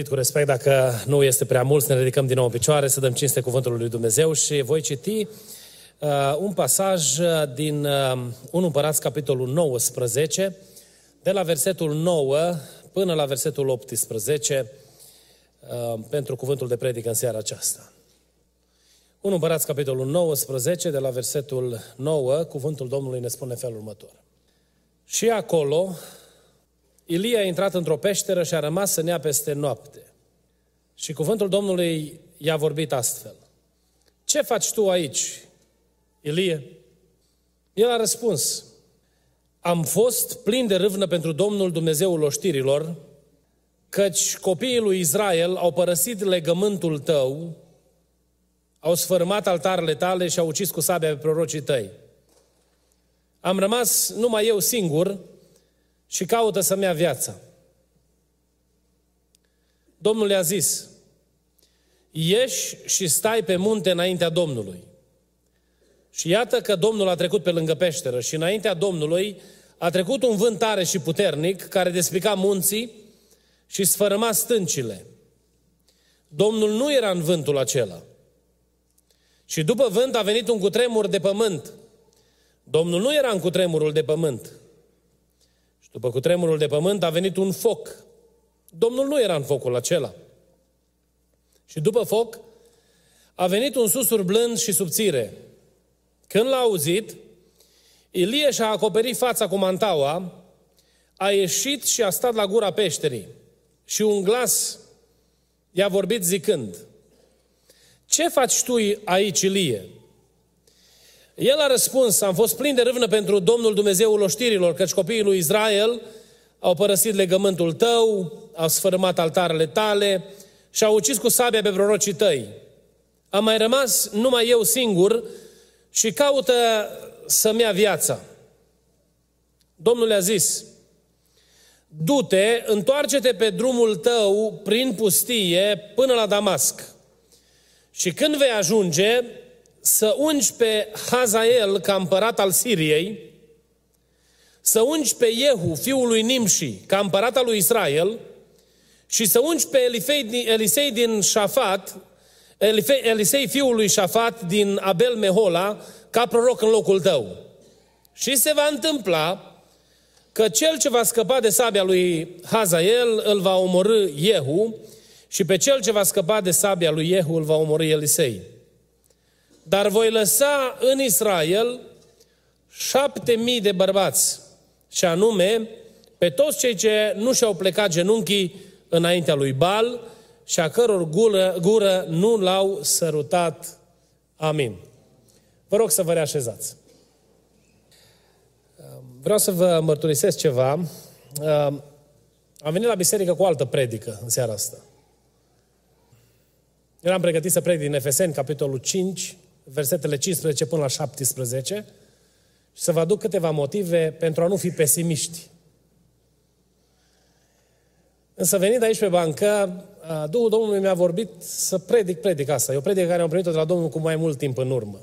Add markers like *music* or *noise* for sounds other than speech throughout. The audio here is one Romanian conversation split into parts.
Invit cu respect, dacă nu este prea mult, să ne ridicăm din nou în picioare, să dăm cinste cuvântului lui Dumnezeu și voi citi uh, un pasaj din uh, 1 Împărați, capitolul 19, de la versetul 9 până la versetul 18, uh, pentru cuvântul de predică în seara aceasta. 1 Împărați, capitolul 19, de la versetul 9, cuvântul Domnului ne spune felul următor. Și acolo, Ilie a intrat într-o peșteră și a rămas să nea peste noapte. Și cuvântul Domnului i-a vorbit astfel. Ce faci tu aici, Ilie? El a răspuns, am fost plin de râvnă pentru Domnul Dumnezeul oștirilor, căci copiii lui Israel au părăsit legământul tău, au sfărâmat altarele tale și au ucis cu sabia pe prorocii tăi. Am rămas numai eu singur și caută să-mi ia viața. Domnul le-a zis, ieși și stai pe munte înaintea Domnului. Și iată că Domnul a trecut pe lângă peșteră și înaintea Domnului a trecut un vânt tare și puternic care despica munții și sfărâma stâncile. Domnul nu era în vântul acela. Și după vânt a venit un cutremur de pământ. Domnul nu era în cutremurul de pământ. După cutremurul de pământ a venit un foc. Domnul nu era în focul acela. Și după foc a venit un susur blând și subțire. Când l-a auzit, Ilie și-a acoperit fața cu mantaua, a ieșit și a stat la gura peșterii. Și un glas i-a vorbit zicând, Ce faci tu aici, Ilie? El a răspuns, am fost plin de râvnă pentru Domnul Dumnezeul oștirilor, căci copiii lui Israel au părăsit legământul tău, au sfărâmat altarele tale și au ucis cu sabia pe prorocii tăi. Am mai rămas numai eu singur și caută să-mi ia viața. Domnul le-a zis, du-te, întoarce-te pe drumul tău prin pustie până la Damasc. Și când vei ajunge, să ungi pe Hazael ca împărat al Siriei, să ungi pe Jehu, fiul lui Nimși, ca împărat al lui Israel, și să ungi pe Elisei, Elisei din Șafat, Elisei fiul lui Șafat din Abel Mehola, ca proroc în locul tău. Și se va întâmpla că cel ce va scăpa de sabia lui Hazael îl va omorâ Jehu și pe cel ce va scăpa de sabia lui Jehu îl va omorâ Elisei. Dar voi lăsa în Israel șapte mii de bărbați, și anume pe toți cei ce nu și-au plecat genunchii înaintea lui Bal și a căror gură, gură nu l-au sărutat. Amin. Vă rog să vă reașezați. Vreau să vă mărturisesc ceva. Am venit la biserică cu o altă predică în seara asta. Eram pregătit să predic din Efeseni, capitolul 5, versetele 15 până la 17 și să vă aduc câteva motive pentru a nu fi pesimiști. Însă venind aici pe bancă, Duhul Domnului mi-a vorbit să predic predic asta. E o predică care am primit-o de la Domnul cu mai mult timp în urmă.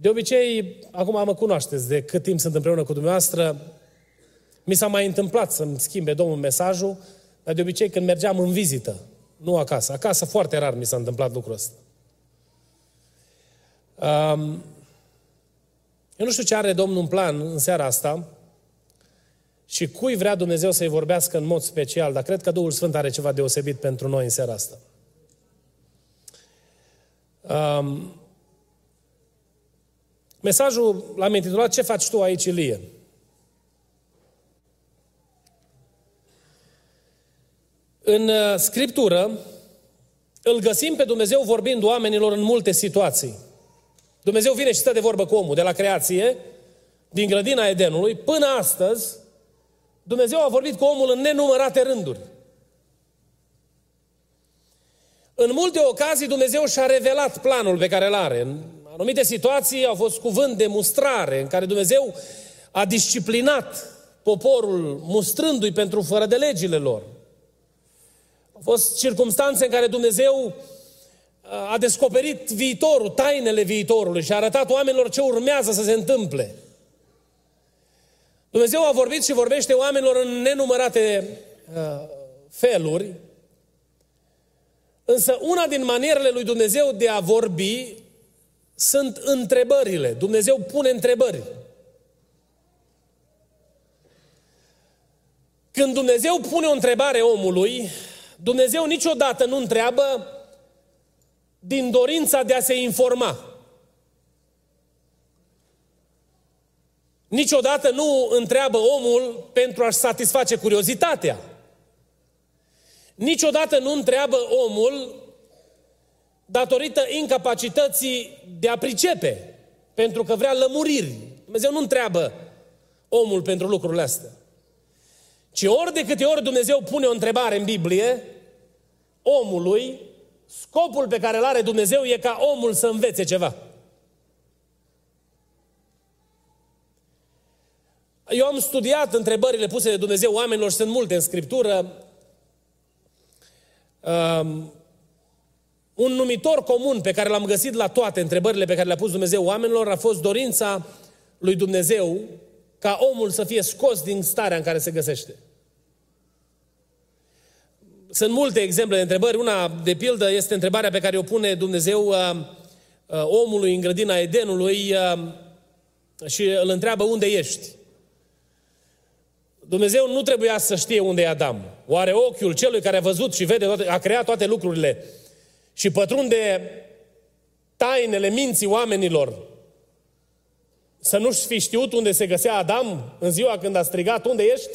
De obicei, acum mă cunoașteți de cât timp sunt împreună cu dumneavoastră, mi s-a mai întâmplat să-mi schimbe Domnul mesajul, dar de obicei când mergeam în vizită nu acasă. Acasă foarte rar mi s-a întâmplat lucrul ăsta. Um, eu nu știu ce are Domnul în plan în seara asta și cui vrea Dumnezeu să-i vorbească în mod special, dar cred că Duhul Sfânt are ceva deosebit pentru noi în seara asta. Um, mesajul l-am intitulat Ce faci tu aici, Ilie? În uh, Scriptură îl găsim pe Dumnezeu vorbind oamenilor în multe situații. Dumnezeu vine și stă de vorbă cu omul de la creație, din grădina Edenului, până astăzi, Dumnezeu a vorbit cu omul în nenumărate rânduri. În multe ocazii Dumnezeu și-a revelat planul pe care îl are. În anumite situații au fost cuvânt de mustrare, în care Dumnezeu a disciplinat poporul, mustrându-i pentru fără de legile lor. Au fost circumstanțe în care Dumnezeu uh, a descoperit viitorul, tainele viitorului și a arătat oamenilor ce urmează să se întâmple. Dumnezeu a vorbit și vorbește oamenilor în nenumărate uh, feluri, însă una din manierele lui Dumnezeu de a vorbi sunt întrebările. Dumnezeu pune întrebări. Când Dumnezeu pune o întrebare omului, Dumnezeu niciodată nu întreabă din dorința de a se informa. Niciodată nu întreabă omul pentru a-și satisface curiozitatea. Niciodată nu întreabă omul datorită incapacității de a pricepe, pentru că vrea lămuriri. Dumnezeu nu întreabă omul pentru lucrurile astea. Ci ori de câte ori Dumnezeu pune o întrebare în Biblie, omului, scopul pe care îl are Dumnezeu e ca omul să învețe ceva. Eu am studiat întrebările puse de Dumnezeu oamenilor, sunt multe în Scriptură. Um, un numitor comun pe care l-am găsit la toate întrebările pe care le-a pus Dumnezeu oamenilor a fost dorința lui Dumnezeu ca omul să fie scos din starea în care se găsește. Sunt multe exemple de întrebări. Una, de pildă, este întrebarea pe care o pune Dumnezeu uh, uh, omului în grădina Edenului uh, și îl întreabă unde ești. Dumnezeu nu trebuia să știe unde e Adam. Oare ochiul celui care a văzut și vede toate, a creat toate lucrurile și pătrunde tainele minții oamenilor să nu-și fi știut unde se găsea Adam în ziua când a strigat, unde ești?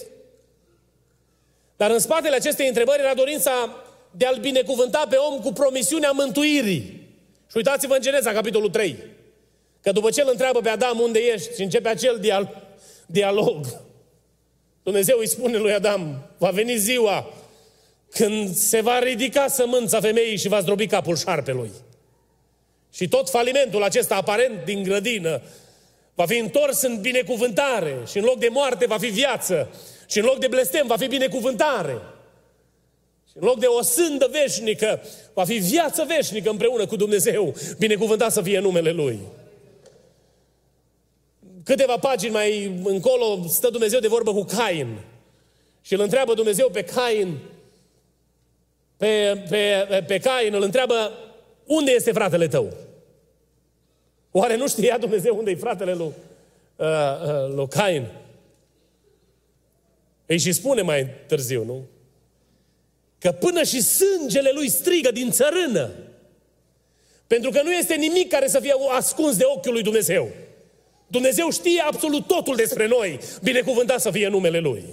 Dar în spatele acestei întrebări era dorința de a-l binecuvânta pe om cu promisiunea mântuirii. Și uitați-vă în Geneza, capitolul 3. Că după ce îl întreabă pe Adam unde ești și începe acel dialog, Dumnezeu îi spune lui Adam, va veni ziua când se va ridica sămânța femeii și va zdrobi capul șarpelui. Și tot falimentul acesta aparent din grădină va fi întors în binecuvântare și în loc de moarte va fi viață și în loc de blestem va fi binecuvântare. Și în loc de o sândă veșnică va fi viață veșnică împreună cu Dumnezeu. Binecuvântat să fie numele Lui. Câteva pagini mai încolo stă Dumnezeu de vorbă cu Cain. Și îl întreabă Dumnezeu pe Cain, pe, pe, pe Cain, îl întreabă, unde este fratele tău? Oare nu știa Dumnezeu unde e fratele lui, uh, uh, lui Cain? Îi și spune mai târziu, nu? Că până și sângele lui strigă din țărână. Pentru că nu este nimic care să fie ascuns de ochiul lui Dumnezeu. Dumnezeu știe absolut totul despre noi. Binecuvântat să fie numele Lui.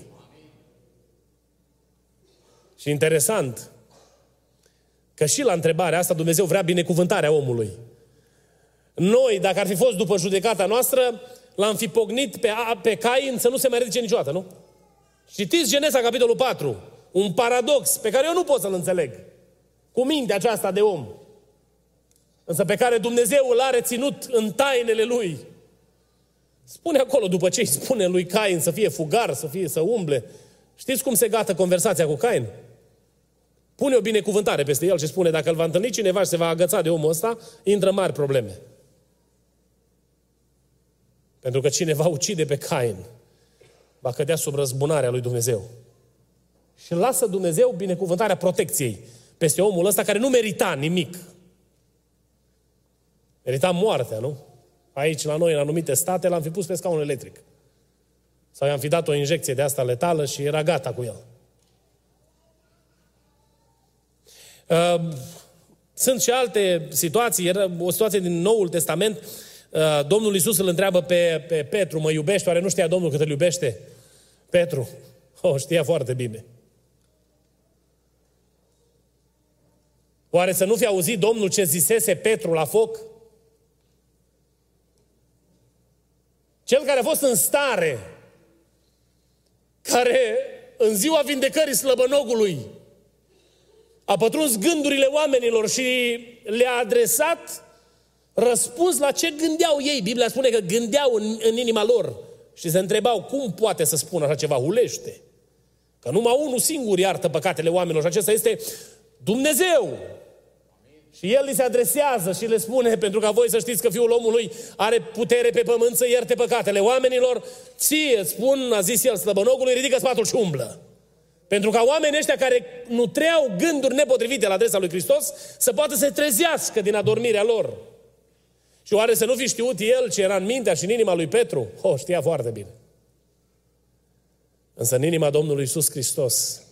Și interesant că și la întrebarea asta Dumnezeu vrea binecuvântarea omului. Noi, dacă ar fi fost după judecata noastră, l-am fi pognit pe, pe Cain să nu se mai ridice niciodată, nu? Citiți Genesa, capitolul 4. Un paradox pe care eu nu pot să-l înțeleg. Cu mintea aceasta de om. Însă pe care Dumnezeu îl are ținut în tainele lui. Spune acolo, după ce îi spune lui Cain să fie fugar, să fie să umble. Știți cum se gata conversația cu Cain? Pune o binecuvântare peste el și spune, dacă îl va întâlni cineva și se va agăța de omul ăsta, intră mari probleme. Pentru că cineva ucide pe Cain, va cădea sub răzbunarea lui Dumnezeu. Și lasă Dumnezeu binecuvântarea protecției peste omul ăsta care nu merita nimic. Merita moartea, nu? Aici, la noi, în anumite state, l-am fi pus pe scaun electric. Sau i-am fi dat o injecție de asta letală și era gata cu el. Uh, sunt și alte situații. Era o situație din Noul Testament Uh, Domnul Iisus îl întreabă pe, pe Petru, mă iubești? Oare nu știa Domnul că îl iubește? Petru, *laughs* o știa foarte bine. Oare să nu fi auzit Domnul ce zisese Petru la foc? Cel care a fost în stare, care în ziua vindecării slăbănogului a pătruns gândurile oamenilor și le-a adresat răspuns la ce gândeau ei. Biblia spune că gândeau în, în inima lor și se întrebau cum poate să spună așa ceva, hulește. Că numai unul singur iartă păcatele oamenilor și acesta este Dumnezeu. Și El li se adresează și le spune, pentru ca voi să știți că Fiul omului are putere pe pământ să ierte păcatele oamenilor, ție spun, a zis El slăbănogului, ridică spatul și umblă. Pentru ca oamenii ăștia care nu treau gânduri nepotrivite la adresa lui Hristos să poată să se trezească din adormirea lor. Și oare să nu fi știut el ce era în mintea și în inima lui Petru? Oh, știa foarte bine. Însă în inima Domnului Iisus Hristos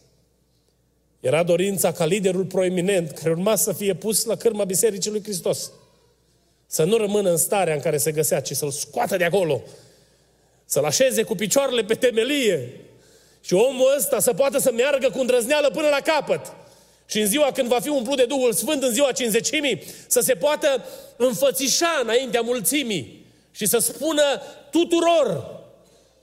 era dorința ca liderul proeminent care urma să fie pus la cârma Bisericii lui Hristos. Să nu rămână în starea în care se găsea, ci să-l scoată de acolo. Să-l așeze cu picioarele pe temelie. Și omul ăsta să poată să meargă cu îndrăzneală până la capăt. Și în ziua când va fi umplut de Duhul Sfânt, în ziua cinzecimii, să se poată înfățișa înaintea mulțimii și să spună tuturor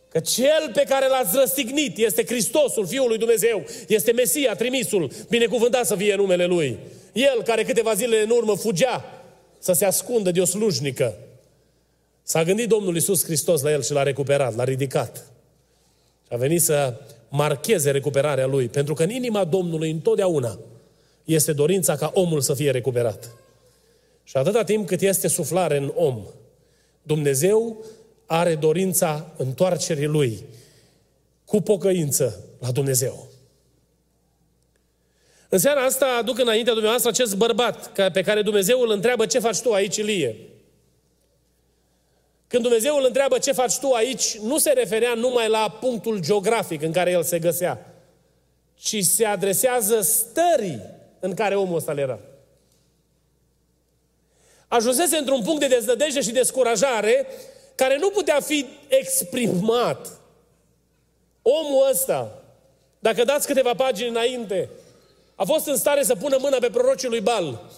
că cel pe care l-ați răstignit este Hristosul, Fiul lui Dumnezeu, este Mesia, trimisul, binecuvântat să fie numele Lui. El care câteva zile în urmă fugea să se ascundă de o slujnică. S-a gândit Domnul Isus Hristos la el și l-a recuperat, l-a ridicat. Și a venit să marcheze recuperarea lui, pentru că în inima Domnului întotdeauna este dorința ca omul să fie recuperat. Și atâta timp cât este suflare în om, Dumnezeu are dorința întoarcerii lui cu pocăință la Dumnezeu. În seara asta aduc înaintea dumneavoastră acest bărbat pe care Dumnezeu îl întreabă ce faci tu aici, Ilie. Când Dumnezeu îl întreabă ce faci tu aici, nu se referea numai la punctul geografic în care el se găsea, ci se adresează stării în care omul ăsta era. Ajunsese într-un punct de deznădejde și descurajare care nu putea fi exprimat. Omul ăsta, dacă dați câteva pagini înainte, a fost în stare să pună mâna pe prorocii lui Bal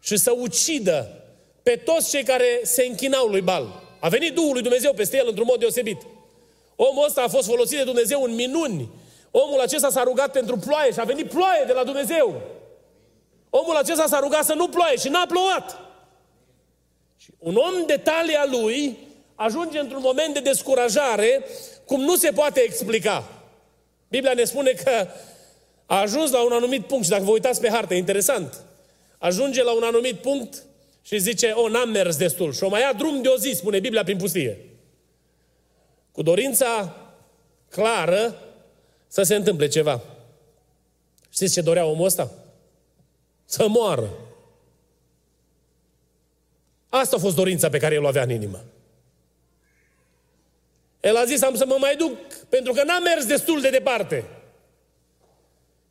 și să ucidă pe toți cei care se închinau lui Bal. A venit Duhul lui Dumnezeu peste el într-un mod deosebit. Omul ăsta a fost folosit de Dumnezeu în minuni. Omul acesta s-a rugat pentru ploaie și a venit ploaie de la Dumnezeu. Omul acesta s-a rugat să nu ploaie și n-a plouat. Și un om de talia lui ajunge într-un moment de descurajare cum nu se poate explica. Biblia ne spune că a ajuns la un anumit punct și dacă vă uitați pe hartă, interesant, ajunge la un anumit punct și zice, o, n-am mers destul și o mai ia drum de o zi, spune Biblia prin pustie. Cu dorința clară să se întâmple ceva. Știți ce dorea omul ăsta? Să moară. Asta a fost dorința pe care el o avea în inimă. El a zis, am să mă mai duc, pentru că n-am mers destul de departe.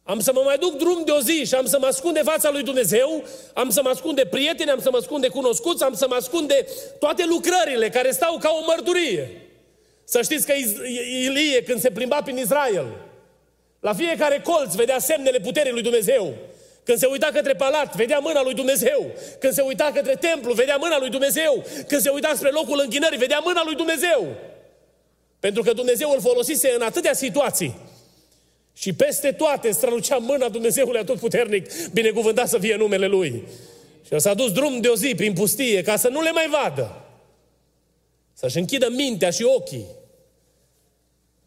Am să mă mai duc drum de o zi și am să mă ascund de fața lui Dumnezeu, am să mă ascund de prieteni, am să mă ascund de cunoscuți, am să mă ascund de toate lucrările care stau ca o mărturie. Să știți că Ilie, când se plimba prin Israel, la fiecare colț vedea semnele puterii lui Dumnezeu. Când se uita către palat, vedea mâna lui Dumnezeu. Când se uita către templu, vedea mâna lui Dumnezeu. Când se uita spre locul închinării, vedea mâna lui Dumnezeu. Pentru că Dumnezeu îl folosise în atâtea situații. Și peste toate strălucea mâna Dumnezeului atotputernic, binecuvântat să fie numele Lui. Și s-a dus drum de o zi prin pustie ca să nu le mai vadă. Să-și închidă mintea și ochii.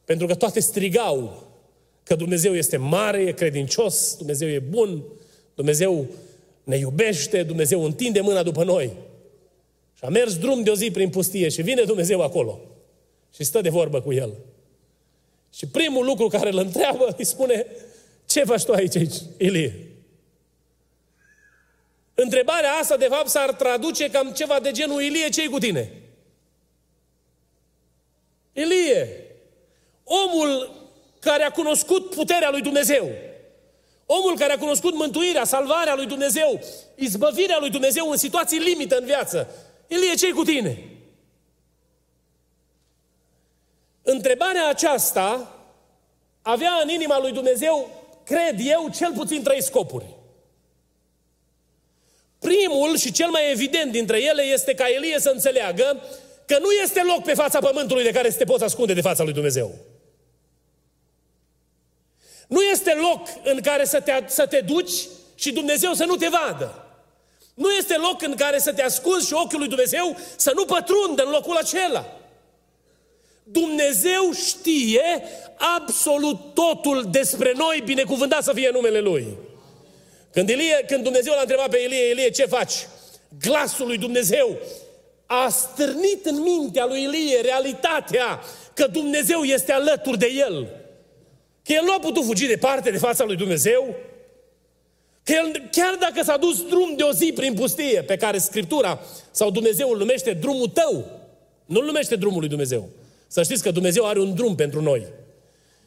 Pentru că toate strigau că Dumnezeu este mare, e credincios, Dumnezeu e bun, Dumnezeu ne iubește, Dumnezeu întinde mâna după noi. Și a mers drum de o zi prin pustie și vine Dumnezeu acolo și stă de vorbă cu el. Și primul lucru care îl întreabă, *laughs* îi spune, ce faci tu aici, aici, Ilie? Întrebarea asta, de fapt, s-ar traduce cam ceva de genul, Ilie, ce cu tine? Ilie, omul care a cunoscut puterea lui Dumnezeu, omul care a cunoscut mântuirea, salvarea lui Dumnezeu, izbăvirea lui Dumnezeu în situații limită în viață, Ilie, ce cu tine? Întrebarea aceasta avea în inima lui Dumnezeu, cred eu, cel puțin trei scopuri. Primul și cel mai evident dintre ele este ca Elie să înțeleagă că nu este loc pe fața pământului de care să te poți ascunde de fața lui Dumnezeu. Nu este loc în care să te, să te duci și Dumnezeu să nu te vadă. Nu este loc în care să te ascunzi și ochiul lui Dumnezeu să nu pătrundă în locul acela. Dumnezeu știe absolut totul despre noi, binecuvântat să fie numele Lui. Când, Elie, când Dumnezeu l-a întrebat pe Elie, Elie, ce faci? Glasul lui Dumnezeu a stârnit în mintea lui Elie realitatea că Dumnezeu este alături de el. Că el nu a putut fugi departe de fața lui Dumnezeu. Că el, chiar dacă s-a dus drum de o zi prin pustie, pe care Scriptura sau Dumnezeu îl numește drumul tău, nu îl numește drumul lui Dumnezeu. Să știți că Dumnezeu are un drum pentru noi.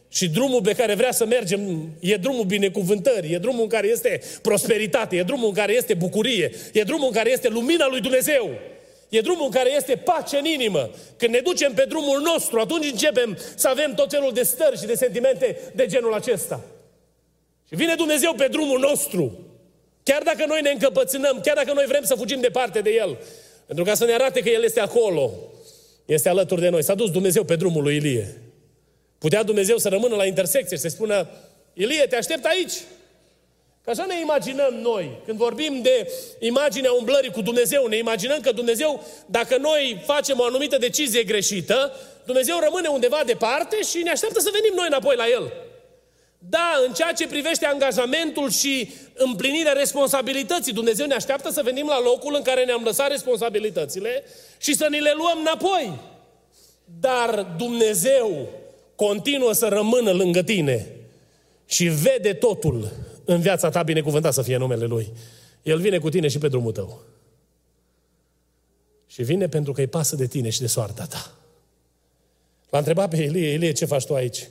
Și drumul pe care vrea să mergem e drumul binecuvântării, e drumul în care este prosperitate, e drumul în care este bucurie, e drumul în care este lumina lui Dumnezeu. E drumul în care este pace în inimă. Când ne ducem pe drumul nostru, atunci începem să avem tot felul de stări și de sentimente de genul acesta. Și vine Dumnezeu pe drumul nostru. Chiar dacă noi ne încăpățânăm, chiar dacă noi vrem să fugim departe de El. Pentru ca să ne arate că El este acolo. Este alături de noi. S-a dus Dumnezeu pe drumul lui Ilie. Putea Dumnezeu să rămână la intersecție și să spună, Ilie, te aștept aici. Că așa ne imaginăm noi, când vorbim de imaginea umblării cu Dumnezeu, ne imaginăm că Dumnezeu, dacă noi facem o anumită decizie greșită, Dumnezeu rămâne undeva departe și ne așteaptă să venim noi înapoi la El. Da, în ceea ce privește angajamentul și împlinirea responsabilității, Dumnezeu ne așteaptă să venim la locul în care ne-am lăsat responsabilitățile și să ni le luăm înapoi. Dar Dumnezeu continuă să rămână lângă tine și vede totul în viața ta, binecuvântat să fie numele Lui. El vine cu tine și pe drumul tău. Și vine pentru că îi pasă de tine și de soarta ta. L-a întrebat pe Elie, Elie, ce faci tu aici?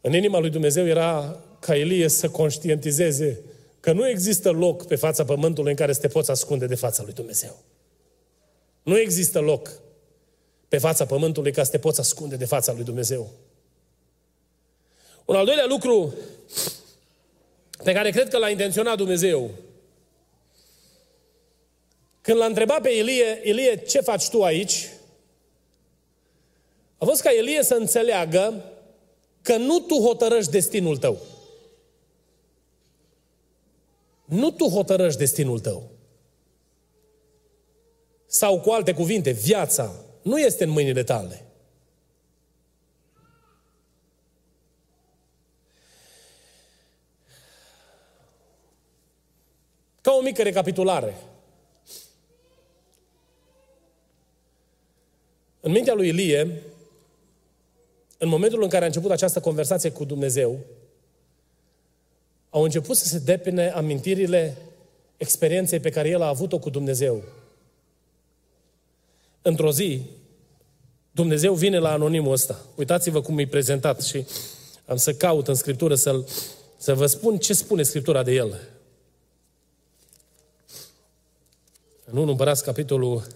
În inima lui Dumnezeu era ca Elie să conștientizeze că nu există loc pe fața pământului în care să te poți ascunde de fața lui Dumnezeu. Nu există loc pe fața pământului ca să te poți ascunde de fața lui Dumnezeu. Un al doilea lucru pe care cred că l-a intenționat Dumnezeu. Când l-a întrebat pe Elie, Elie, ce faci tu aici? A fost ca Elie să înțeleagă că nu tu hotărăști destinul tău. Nu tu hotărăști destinul tău. Sau cu alte cuvinte, viața nu este în mâinile tale. Ca o mică recapitulare. În mintea lui Ilie, în momentul în care a început această conversație cu Dumnezeu, au început să se depine amintirile experienței pe care el a avut-o cu Dumnezeu. Într-o zi, Dumnezeu vine la anonimul ăsta. Uitați-vă cum e prezentat și am să caut în Scriptură să să vă spun ce spune Scriptura de el. În 1 Împărați, capitolul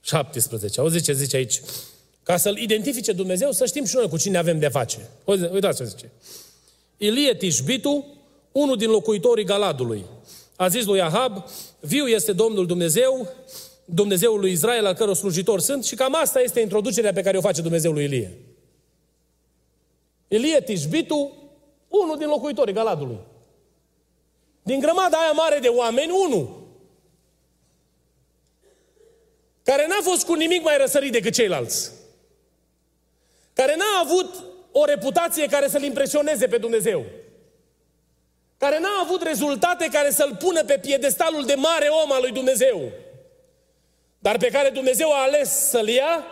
17. Auzi ce zice aici? Ca să-L identifice Dumnezeu, să știm și noi cu cine avem de face. Uitați ce zice. Ilie Tishbitu, unul din locuitorii Galadului, a zis lui Ahab, viu este Domnul Dumnezeu, Dumnezeul lui Israel, al căror slujitor sunt, și cam asta este introducerea pe care o face Dumnezeu lui Ilie. Ilie Tishbitu, unul din locuitorii Galadului. Din grămada aia mare de oameni, unul. Care n-a fost cu nimic mai răsărit decât ceilalți. Care n-a avut o reputație care să-L impresioneze pe Dumnezeu. Care n-a avut rezultate care să-L pună pe piedestalul de mare om al lui Dumnezeu. Dar pe care Dumnezeu a ales să-L ia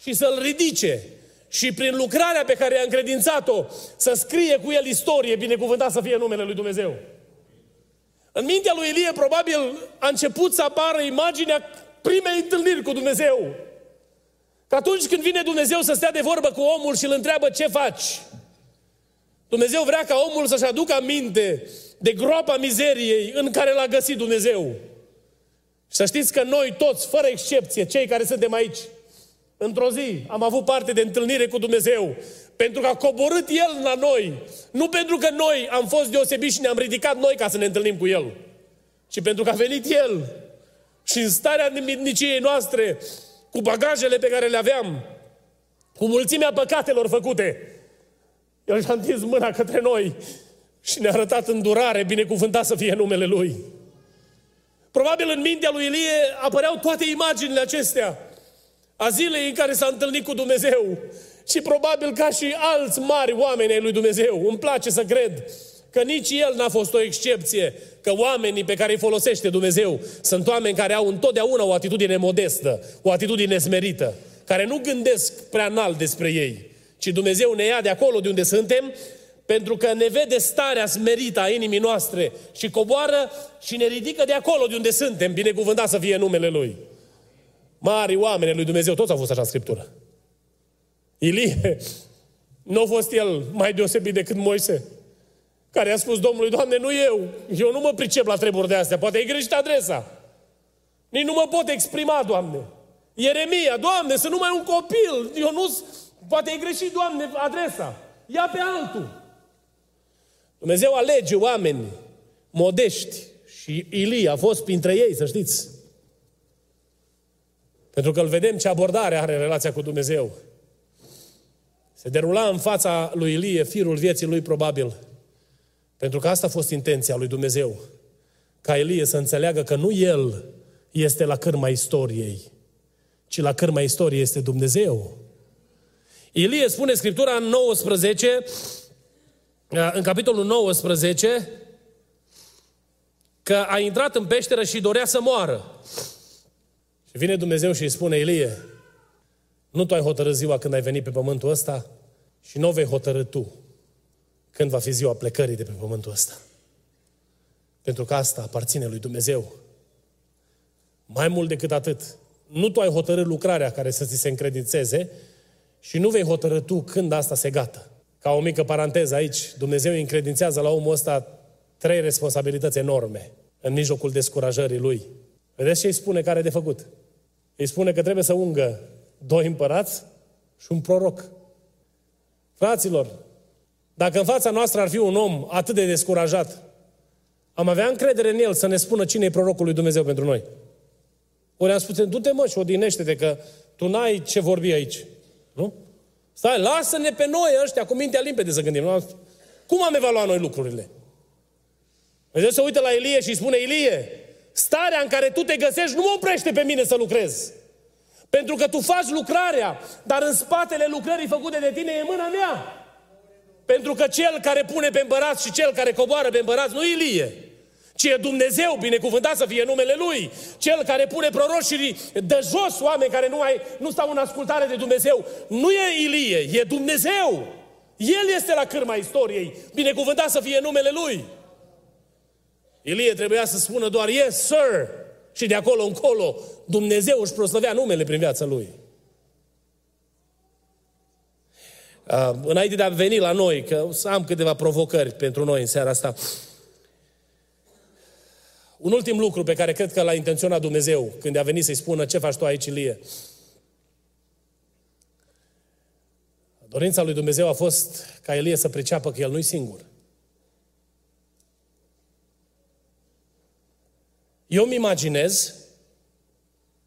și să-L ridice. Și prin lucrarea pe care i-a încredințat-o, să scrie cu el istorie, binecuvântat să fie numele lui Dumnezeu. În mintea lui Elie probabil a început să apară imaginea primei întâlniri cu Dumnezeu. Că atunci când vine Dumnezeu să stea de vorbă cu omul și îl întreabă ce faci, Dumnezeu vrea ca omul să-și aducă aminte de groapa mizeriei în care l-a găsit Dumnezeu. Și să știți că noi toți, fără excepție, cei care suntem aici, într-o zi am avut parte de întâlnire cu Dumnezeu pentru că a coborât El la noi. Nu pentru că noi am fost deosebiți și ne-am ridicat noi ca să ne întâlnim cu El. Ci pentru că a venit El. Și în starea nimicniei noastre, cu bagajele pe care le aveam, cu mulțimea păcatelor făcute, El și-a întins mâna către noi și ne-a arătat îndurare, binecuvântat să fie numele Lui. Probabil în mintea lui Ilie apăreau toate imaginile acestea a zilei în care s-a întâlnit cu Dumnezeu. Și probabil ca și alți mari oameni ai lui Dumnezeu. Îmi place să cred că nici el n-a fost o excepție, că oamenii pe care îi folosește Dumnezeu sunt oameni care au întotdeauna o atitudine modestă, o atitudine smerită, care nu gândesc prea înalt despre ei, ci Dumnezeu ne ia de acolo de unde suntem pentru că ne vede starea smerită a inimii noastre și coboară și ne ridică de acolo de unde suntem, binecuvântat să fie numele Lui. Mari oameni lui Dumnezeu, toți au fost așa în Scriptură. Ilie, nu a fost el mai deosebit decât Moise, care a spus Domnului, Doamne, nu eu, eu nu mă pricep la treburi de astea, poate ai greșit adresa. Nici nu mă pot exprima, Doamne. Ieremia, Doamne, să nu mai un copil, eu nu poate ai greșit, Doamne, adresa. Ia pe altul. Dumnezeu alege oameni modești și Ilie a fost printre ei, să știți. Pentru că îl vedem ce abordare are în relația cu Dumnezeu. Se derula în fața lui Ilie firul vieții lui probabil. Pentru că asta a fost intenția lui Dumnezeu. Ca Ilie să înțeleagă că nu el este la cârma istoriei, ci la cârma istoriei este Dumnezeu. Ilie spune Scriptura în 19, în capitolul 19, că a intrat în peșteră și dorea să moară. Și vine Dumnezeu și îi spune, Ilie, nu tu ai hotărât ziua când ai venit pe pământul ăsta și nu o vei hotărâ tu când va fi ziua plecării de pe pământul ăsta. Pentru că asta aparține lui Dumnezeu. Mai mult decât atât, nu tu ai hotărât lucrarea care să ți se încredințeze și nu vei hotărâ tu când asta se gata. Ca o mică paranteză aici, Dumnezeu îi încredințează la omul ăsta trei responsabilități enorme în mijlocul descurajării lui. Vedeți ce îi spune care de făcut? Îi spune că trebuie să ungă doi împărați și un proroc. Fraților, dacă în fața noastră ar fi un om atât de descurajat, am avea încredere în el să ne spună cine e prorocul lui Dumnezeu pentru noi. Ori am spus, du-te mă și odinește-te că tu n-ai ce vorbi aici. Nu? Stai, lasă-ne pe noi ăștia cu mintea limpede să gândim. Cum am evaluat noi lucrurile? Dumnezeu se uită la Ilie și îi spune, Ilie, Starea în care tu te găsești nu mă oprește pe mine să lucrez. Pentru că tu faci lucrarea, dar în spatele lucrării făcute de tine e mâna mea. Pentru că cel care pune pe împărat și cel care coboară pe împărat nu Ilie, ci e Dumnezeu, binecuvântat să fie numele Lui. Cel care pune proroși și dă jos oameni care nu, mai, nu stau în ascultare de Dumnezeu. Nu e Ilie, e Dumnezeu. El este la cârma istoriei. Binecuvântat să fie numele Lui. Ilie trebuia să spună doar yes, sir. Și de acolo încolo Dumnezeu își proslăvea numele prin viața lui. Uh, înainte de a veni la noi, că să am câteva provocări pentru noi în seara asta. Un ultim lucru pe care cred că l-a intenționat Dumnezeu când a venit să-i spună ce faci tu aici, Ilie. Dorința lui Dumnezeu a fost ca Elie să priceapă că el nu-i singur. Eu îmi imaginez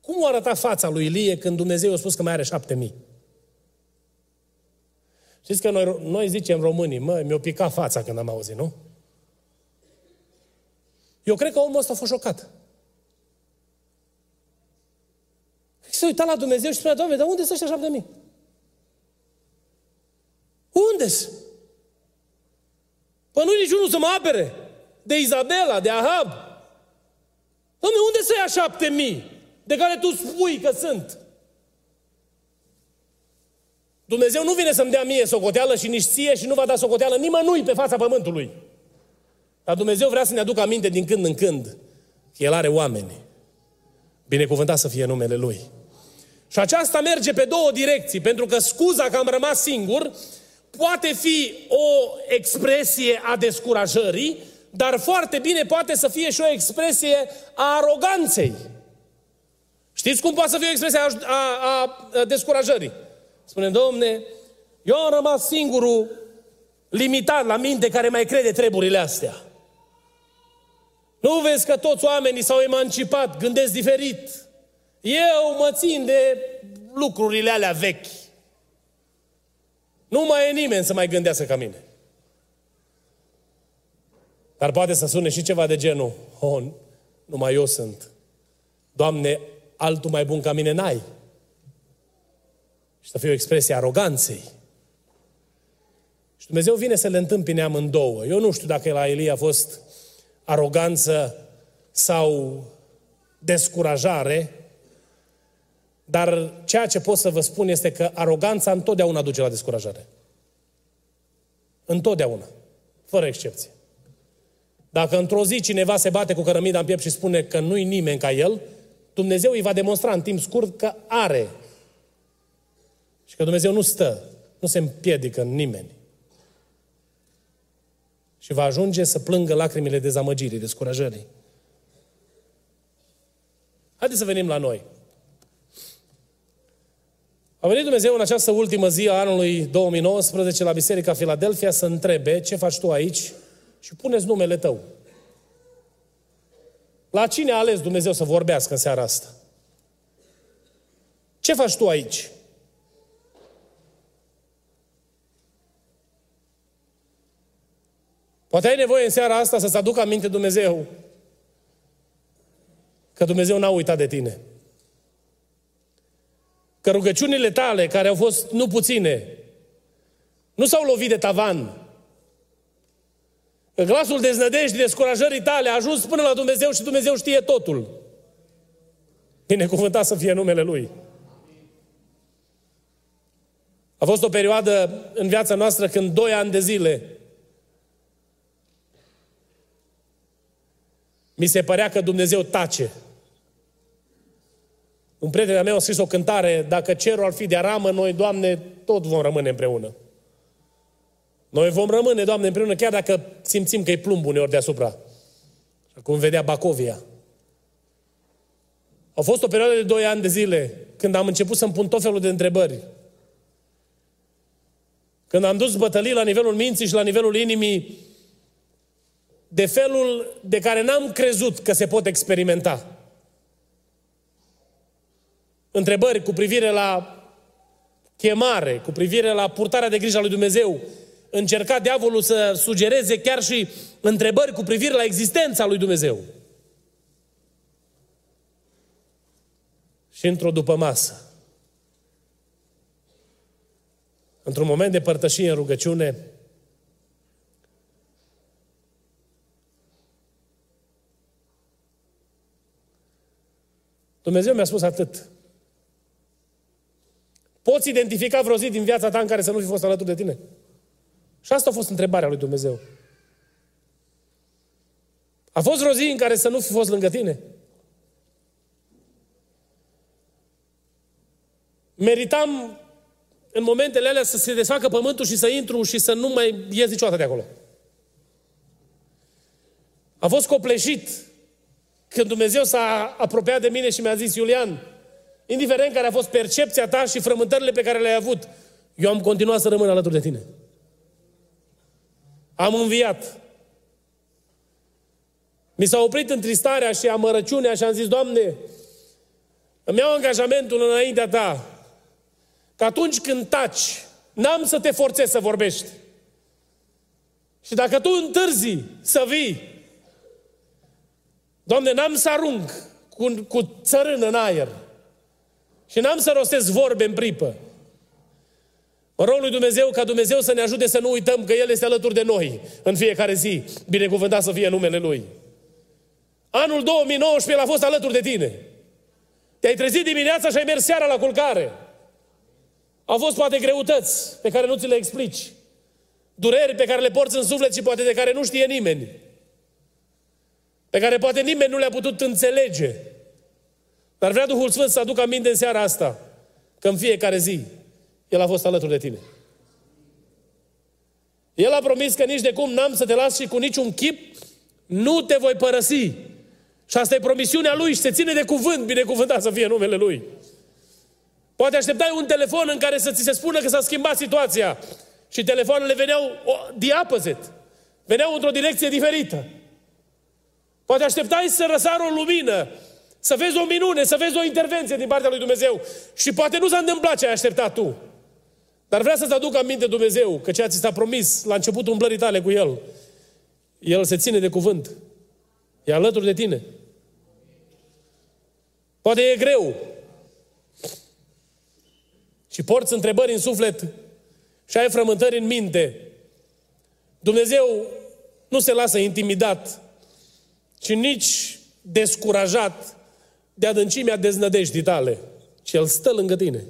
cum o arăta fața lui Ilie când Dumnezeu a spus că mai are șapte mii. Știți că noi, noi zicem românii, mă, mi-a picat fața când am auzit, nu? Eu cred că omul ăsta a fost șocat. Se uita la Dumnezeu și spunea, Doamne, dar unde sunt ăștia șapte mii? Unde-s? Păi nu niciunul să mă apere de Izabela, de Ahab, Doamne, unde să ia șapte mii de care tu spui că sunt? Dumnezeu nu vine să-mi dea mie socoteală și nici ție și nu va da socoteală nimănui pe fața pământului. Dar Dumnezeu vrea să ne aducă aminte din când în când că El are oameni. Binecuvântat să fie numele Lui. Și aceasta merge pe două direcții, pentru că scuza că am rămas singur poate fi o expresie a descurajării, dar foarte bine poate să fie și o expresie a aroganței. Știți cum poate să fie o expresie a, a, a descurajării? Spune, domne, eu am rămas singurul limitat la minte care mai crede treburile astea. Nu vezi că toți oamenii s-au emancipat, gândesc diferit. Eu mă țin de lucrurile alea vechi. Nu mai e nimeni să mai gândească ca mine. Dar poate să sune și ceva de genul, oh, numai eu sunt. Doamne, altul mai bun ca mine n-ai. Și să fie o expresie aroganței. Și Dumnezeu vine să le întâmpine amândouă. Eu nu știu dacă la Elie a fost aroganță sau descurajare, dar ceea ce pot să vă spun este că aroganța întotdeauna duce la descurajare. Întotdeauna. Fără excepție. Dacă într-o zi cineva se bate cu cărămida în piept și spune că nu-i nimeni ca el, Dumnezeu îi va demonstra în timp scurt că are. Și că Dumnezeu nu stă, nu se împiedică în nimeni. Și va ajunge să plângă lacrimile dezamăgirii, descurajării. Haideți să venim la noi. A venit Dumnezeu în această ultimă zi a anului 2019 la Biserica Filadelfia să întrebe ce faci tu aici și puneți numele tău. La cine a ales Dumnezeu să vorbească în seara asta? Ce faci tu aici? Poate ai nevoie în seara asta să-ți aducă aminte Dumnezeu că Dumnezeu n-a uitat de tine. Că rugăciunile tale, care au fost nu puține, nu s-au lovit de tavan. Că glasul deznădejdii, descurajării tale a ajuns până la Dumnezeu și Dumnezeu știe totul. Binecuvântat să fie numele Lui. A fost o perioadă în viața noastră când doi ani de zile mi se părea că Dumnezeu tace. Un prieten al meu a scris o cântare, dacă cerul ar fi de aramă, noi, Doamne, tot vom rămâne împreună. Noi vom rămâne, Doamne, împreună, chiar dacă simțim că e plumb uneori deasupra. Cum vedea Bacovia. A fost o perioadă de doi ani de zile când am început să-mi pun tot felul de întrebări. Când am dus bătălii la nivelul minții și la nivelul inimii de felul de care n-am crezut că se pot experimenta întrebări cu privire la chemare, cu privire la purtarea de grijă a lui Dumnezeu, încerca diavolul să sugereze chiar și întrebări cu privire la existența lui Dumnezeu. Și într-o după masă, într-un moment de părtășie în rugăciune, Dumnezeu mi-a spus atât. Poți identifica vreo zi din viața ta în care să nu fi fost alături de tine? Și asta a fost întrebarea lui Dumnezeu. A fost vreo zi în care să nu fi fost lângă tine? Meritam în momentele alea să se desfacă pământul și să intru și să nu mai ies niciodată de acolo. A fost copleșit când Dumnezeu s-a apropiat de mine și mi-a zis, Iulian, indiferent care a fost percepția ta și frământările pe care le-ai avut, eu am continuat să rămân alături de tine. Am înviat. Mi s-a oprit întristarea și amărăciunea și am zis, Doamne, îmi iau angajamentul înaintea Ta că atunci când taci, n-am să te forțez să vorbești. Și dacă Tu întârzi să vii, Doamne, n-am să arunc cu, cu țărână în aer. Și n-am să rostesc vorbe în pripă. Mă rog lui Dumnezeu ca Dumnezeu să ne ajute să nu uităm că El este alături de noi în fiecare zi. Binecuvântat să fie numele Lui. Anul 2019 El a fost alături de tine. Te-ai trezit dimineața și ai mers seara la culcare. Au fost poate greutăți pe care nu ți le explici. Dureri pe care le porți în suflet și poate de care nu știe nimeni. Pe care poate nimeni nu le-a putut înțelege. Dar vrea Duhul Sfânt să aducă aminte în seara asta că în fiecare zi El a fost alături de tine. El a promis că nici de cum n-am să te las și cu niciun chip nu te voi părăsi. Și asta e promisiunea Lui și se ține de cuvânt, binecuvântat să fie numele Lui. Poate așteptai un telefon în care să ți se spună că s-a schimbat situația. Și telefoanele veneau diapăzet. Veneau într-o direcție diferită. Poate așteptai să răsară o lumină să vezi o minune, să vezi o intervenție din partea lui Dumnezeu. Și poate nu s-a întâmplat ce ai așteptat tu. Dar vrea să-ți aduc aminte Dumnezeu că ceea ce ți s-a promis la începutul umblării tale cu El El se ține de cuvânt. E alături de tine. Poate e greu. Și porți întrebări în suflet și ai frământări în minte. Dumnezeu nu se lasă intimidat, ci nici descurajat de adâncimea deznădejdii tale, ci El stă lângă tine.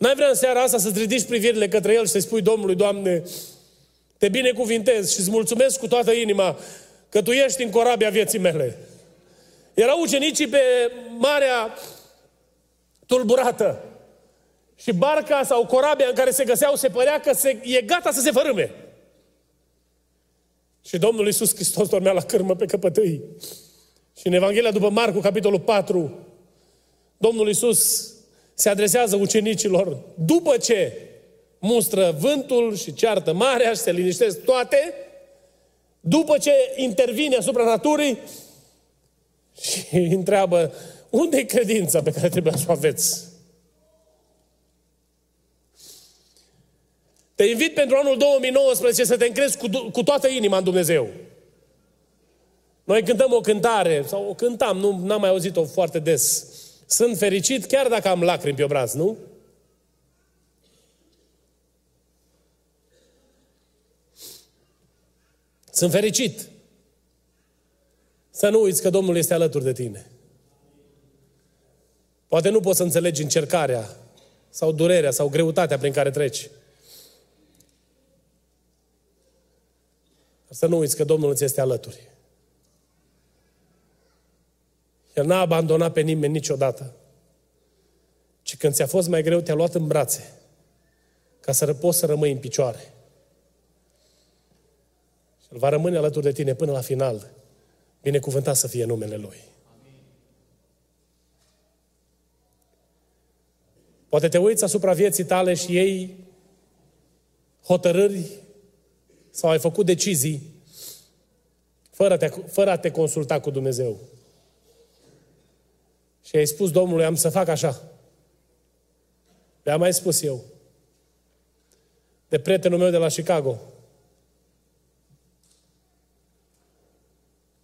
N-ai vrea în seara asta să-ți ridici privirile către El și să-i spui Domnului, Doamne, te binecuvintez și îți mulțumesc cu toată inima că Tu ești în corabia vieții mele. Erau ucenicii pe marea tulburată. Și barca sau corabia în care se găseau se părea că se, e gata să se fărâme. Și Domnul Iisus Hristos dormea la cârmă pe căpătâi. Și în Evanghelia după Marcu, capitolul 4, Domnul Iisus se adresează ucenicilor după ce mustră vântul și ceartă marea și se liniștesc toate, după ce intervine asupra naturii și *laughs* întreabă unde e credința pe care trebuie să o aveți? Te invit pentru anul 2019 să te încrezi cu, cu toată inima în Dumnezeu. Noi cântăm o cântare, sau o cântam, nu n-am mai auzit-o foarte des. Sunt fericit chiar dacă am lacrimi pe obraz, nu? Sunt fericit. Să nu uiți că Domnul este alături de tine. Poate nu poți să înțelegi încercarea sau durerea sau greutatea prin care treci. Să nu uiți că Domnul îți este alături. El n-a abandonat pe nimeni niciodată. Ci când ți-a fost mai greu, te-a luat în brațe ca să poți să rămâi în picioare. Și El va rămâne alături de tine până la final. Binecuvântat să fie numele Lui. Poate te uiți asupra vieții tale și ei hotărâri sau ai făcut decizii fără, te, fără a te consulta cu Dumnezeu. Și ai spus Domnului, am să fac așa. Le-am mai spus eu. De prietenul meu de la Chicago.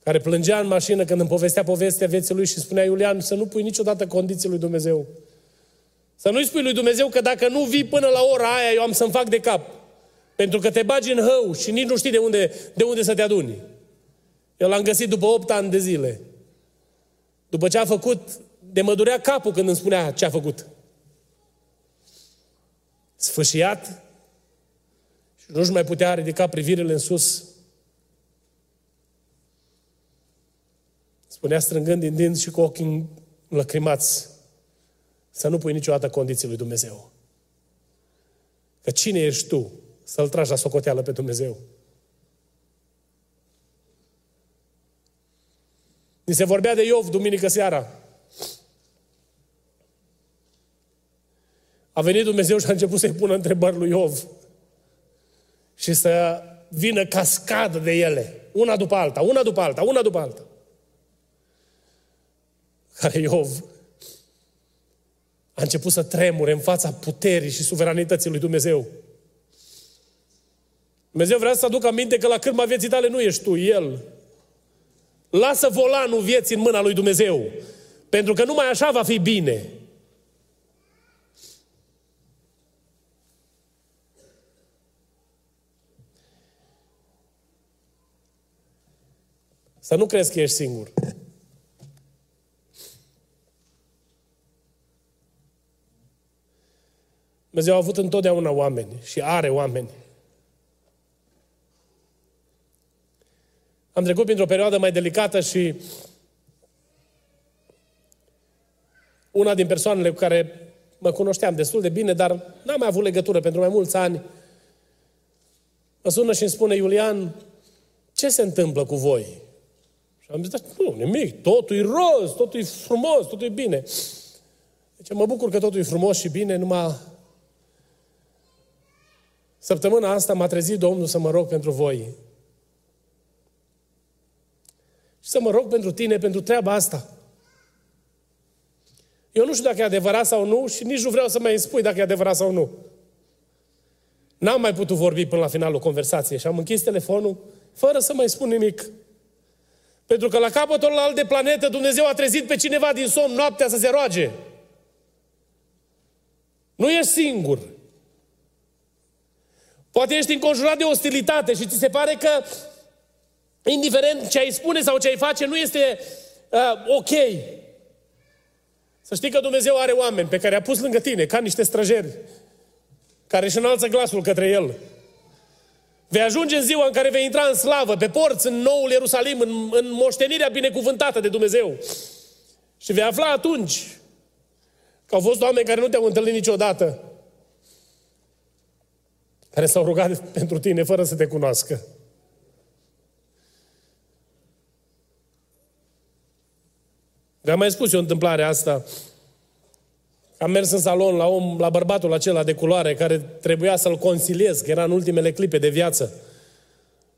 Care plângea în mașină când îmi povestea povestea vieții lui și spunea, Iulian, să nu pui niciodată condiții lui Dumnezeu. Să nu-i spui lui Dumnezeu că dacă nu vii până la ora aia, eu am să-mi fac de cap. Pentru că te bagi în hău și nici nu știi de unde, de unde să te aduni. Eu l-am găsit după 8 ani de zile. După ce a făcut, de mă durea capul când îmi spunea ce a făcut. Sfâșiat și nu-și mai putea ridica privirile în sus. Spunea strângând din dinți și cu ochii lăcrimați să nu pui niciodată condiții lui Dumnezeu. Că cine ești tu să-L tragi la socoteală pe Dumnezeu? Ni se vorbea de Iov duminică seara. A venit Dumnezeu și a început să-i pună întrebări lui Iov. Și să vină cascadă de ele. Una după alta, una după alta, una după alta. Care Iov a început să tremure în fața puterii și suveranității lui Dumnezeu. Dumnezeu vrea să aducă aminte că la cârma vieții tale nu ești tu, El. Lasă volanul vieții în mâna lui Dumnezeu. Pentru că numai așa va fi bine. Să nu crezi că ești singur. Dumnezeu a avut întotdeauna oameni și are oameni. Am trecut printr-o perioadă mai delicată și una din persoanele cu care mă cunoșteam destul de bine, dar n-am mai avut legătură pentru mai mulți ani, mă sună și îmi spune, Iulian, ce se întâmplă cu voi? Și am zis, nu, nimic, totul e roz, totul e frumos, totul e bine. Deci mă bucur că totul e frumos și bine, numai Săptămâna asta m-a trezit Domnul să mă rog pentru voi. Și să mă rog pentru tine, pentru treaba asta. Eu nu știu dacă e adevărat sau nu și nici nu vreau să mai spui dacă e adevărat sau nu. N-am mai putut vorbi până la finalul conversației și am închis telefonul fără să mai spun nimic. Pentru că la capătul alt de planetă Dumnezeu a trezit pe cineva din somn noaptea să se roage. Nu ești singur. Poate ești înconjurat de ostilitate și ți se pare că, indiferent ce ai spune sau ce ai face, nu este uh, ok. Să știi că Dumnezeu are oameni pe care a pus lângă tine, ca niște străjeri, care își înalță glasul către El. Vei ajunge în ziua în care vei intra în slavă, pe porți, în noul Ierusalim, în, în moștenirea binecuvântată de Dumnezeu. Și vei afla atunci că au fost oameni care nu te-au întâlnit niciodată, care s-au rugat *laughs* pentru tine fără să te cunoască. V-am mai spus eu întâmplarea asta. Am mers în salon la, om, la bărbatul acela de culoare care trebuia să-l consiliez, că era în ultimele clipe de viață.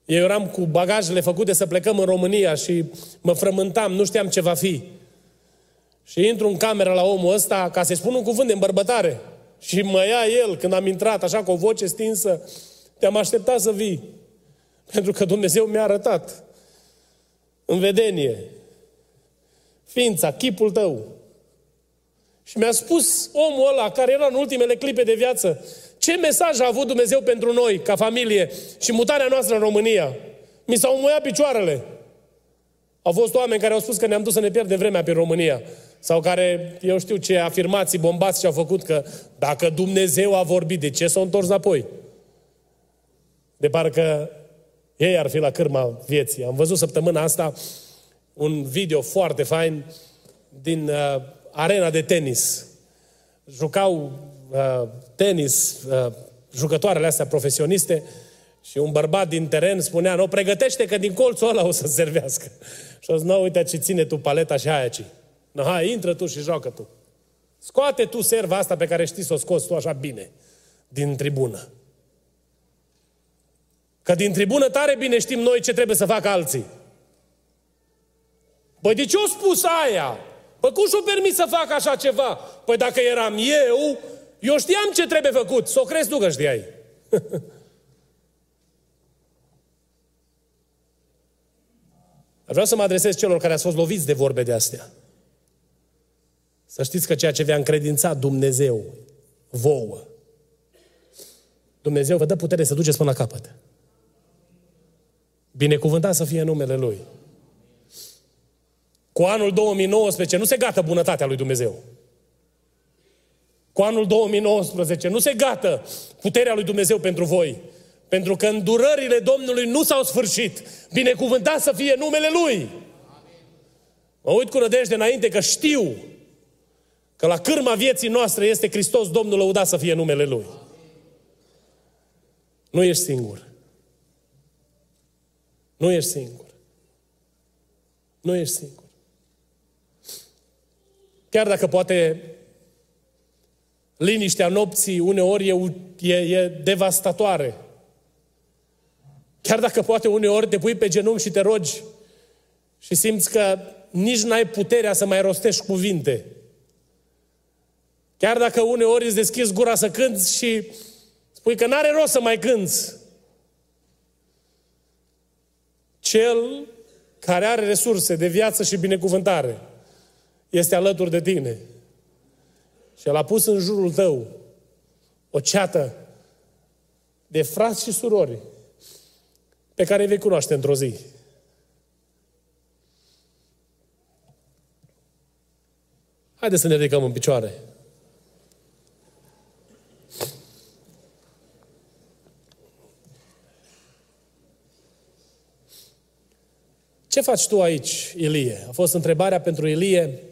Eu eram cu bagajele făcute să plecăm în România și mă frământam, nu știam ce va fi. Și intru în cameră la omul ăsta ca să-i spun un cuvânt de îmbărbătare. Și mă ia el când am intrat, așa cu o voce stinsă, te-am așteptat să vii. Pentru că Dumnezeu mi-a arătat în vedenie ființa, chipul tău. Și mi-a spus omul ăla, care era în ultimele clipe de viață, ce mesaj a avut Dumnezeu pentru noi, ca familie, și mutarea noastră în România. Mi s-au muiat picioarele. Au fost oameni care au spus că ne-am dus să ne pierdem vremea pe România. Sau care, eu știu ce afirmații bombați și-au făcut că dacă Dumnezeu a vorbit, de ce s-au întors apoi? De parcă ei ar fi la cârma vieții. Am văzut săptămâna asta un video foarte fain din uh, arena de tenis. Jucau uh, tenis uh, jucătoarele astea profesioniste și un bărbat din teren spunea, nu, pregătește că din colțul ăla o să servească. *laughs* Și o zis, nu, uite ce ține tu paleta și aia ci. No, hai, intră tu și joacă tu. Scoate tu serva asta pe care știi să o scoți tu așa bine din tribună. Că din tribună tare bine știm noi ce trebuie să facă alții. Păi de ce o spus aia? Păi cum și-o permis să facă așa ceva? Păi dacă eram eu, eu știam ce trebuie făcut. Să o crezi tu că știai. *laughs* Vreau să mă adresez celor care ați fost loviți de vorbe de astea. Să știți că ceea ce vi-a încredințat Dumnezeu vouă, Dumnezeu vă dă putere să duceți până la capăt. Binecuvântat să fie numele Lui. Cu anul 2019 nu se gata bunătatea lui Dumnezeu. Cu anul 2019 nu se gata puterea lui Dumnezeu pentru voi. Pentru că îndurările Domnului nu s-au sfârșit. Binecuvântat să fie numele Lui. Mă uit cu rădejde înainte că știu că la cârma vieții noastre este Hristos Domnul lăudat să fie numele Lui. Nu ești singur. Nu ești singur. Nu ești singur. Chiar dacă poate liniștea nopții uneori e, e, e devastatoare. Chiar dacă poate uneori te pui pe genunchi și te rogi și simți că nici n-ai puterea să mai rostești cuvinte. Chiar dacă uneori îți deschizi gura să cânți și spui că n-are rost să mai cânți. Cel care are resurse de viață și binecuvântare este alături de tine. Și El a pus în jurul tău o ceată de frați și surori pe care îi vei cunoaște într-o zi. Haideți să ne ridicăm în picioare. Ce faci tu aici, Ilie? A fost întrebarea pentru Ilie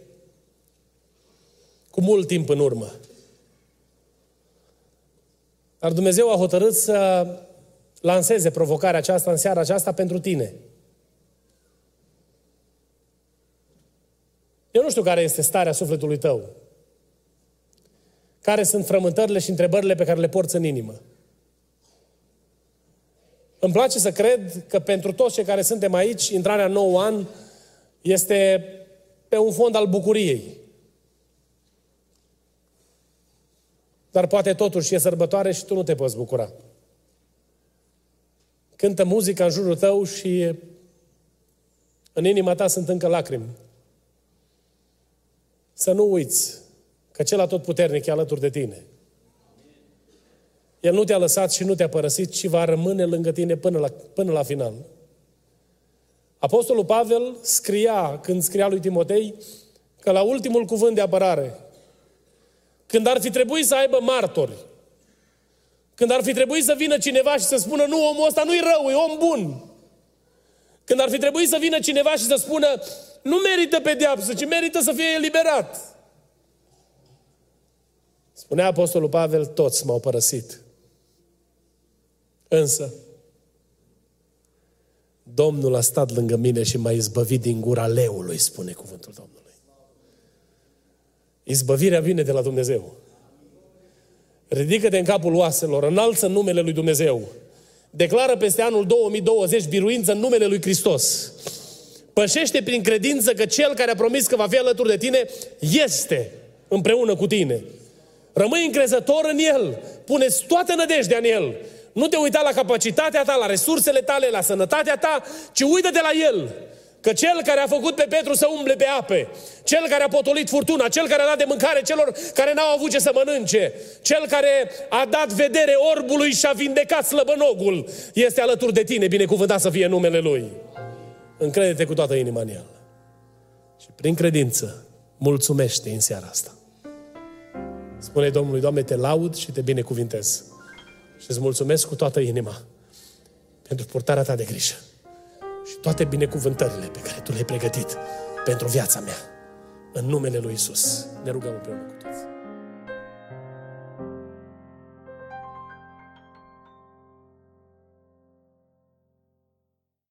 cu mult timp în urmă. Dar Dumnezeu a hotărât să lanseze provocarea aceasta în seara aceasta pentru tine. Eu nu știu care este starea sufletului tău. Care sunt frământările și întrebările pe care le porți în inimă. Îmi place să cred că pentru toți cei care suntem aici, intrarea în nou an este pe un fond al bucuriei. Dar poate totuși e sărbătoare și tu nu te poți bucura. cântă muzica în jurul tău și în inima ta sunt încă lacrimi. Să nu uiți că cel puternic e alături de tine. El nu te-a lăsat și nu te-a părăsit, ci va rămâne lângă tine până la, până la final. Apostolul Pavel scria, când scria lui Timotei, că la ultimul cuvânt de apărare, când ar fi trebuit să aibă martori, când ar fi trebuit să vină cineva și să spună, nu, omul ăsta nu-i rău, e om bun. Când ar fi trebuit să vină cineva și să spună, nu merită pedeapsă, ci merită să fie eliberat. Spunea Apostolul Pavel, toți m-au părăsit. Însă, Domnul a stat lângă mine și m-a izbăvit din gura leului, spune cuvântul Domnului. Izbăvirea vine de la Dumnezeu. Ridică-te în capul oaselor, înalță numele lui Dumnezeu. Declară peste anul 2020 biruință în numele lui Hristos. Pășește prin credință că Cel care a promis că va fi alături de tine este împreună cu tine. Rămâi încrezător în El. Puneți toată nădejdea în El. Nu te uita la capacitatea ta, la resursele tale, la sănătatea ta, ci uită-te la El. Că cel care a făcut pe Petru să umble pe ape, cel care a potolit furtuna, cel care a dat de mâncare celor care n-au avut ce să mănânce, cel care a dat vedere orbului și a vindecat slăbănogul, este alături de tine, binecuvântat să fie numele Lui. Încrede-te cu toată inima în El. Și prin credință, mulțumește în seara asta. Spune Domnului, Doamne, te laud și te binecuvintez. Și îți mulțumesc cu toată inima pentru purtarea ta de grijă și toate binecuvântările pe care Tu le-ai pregătit pentru viața mea. În numele Lui Isus. Ne rugăm împreună cu toți.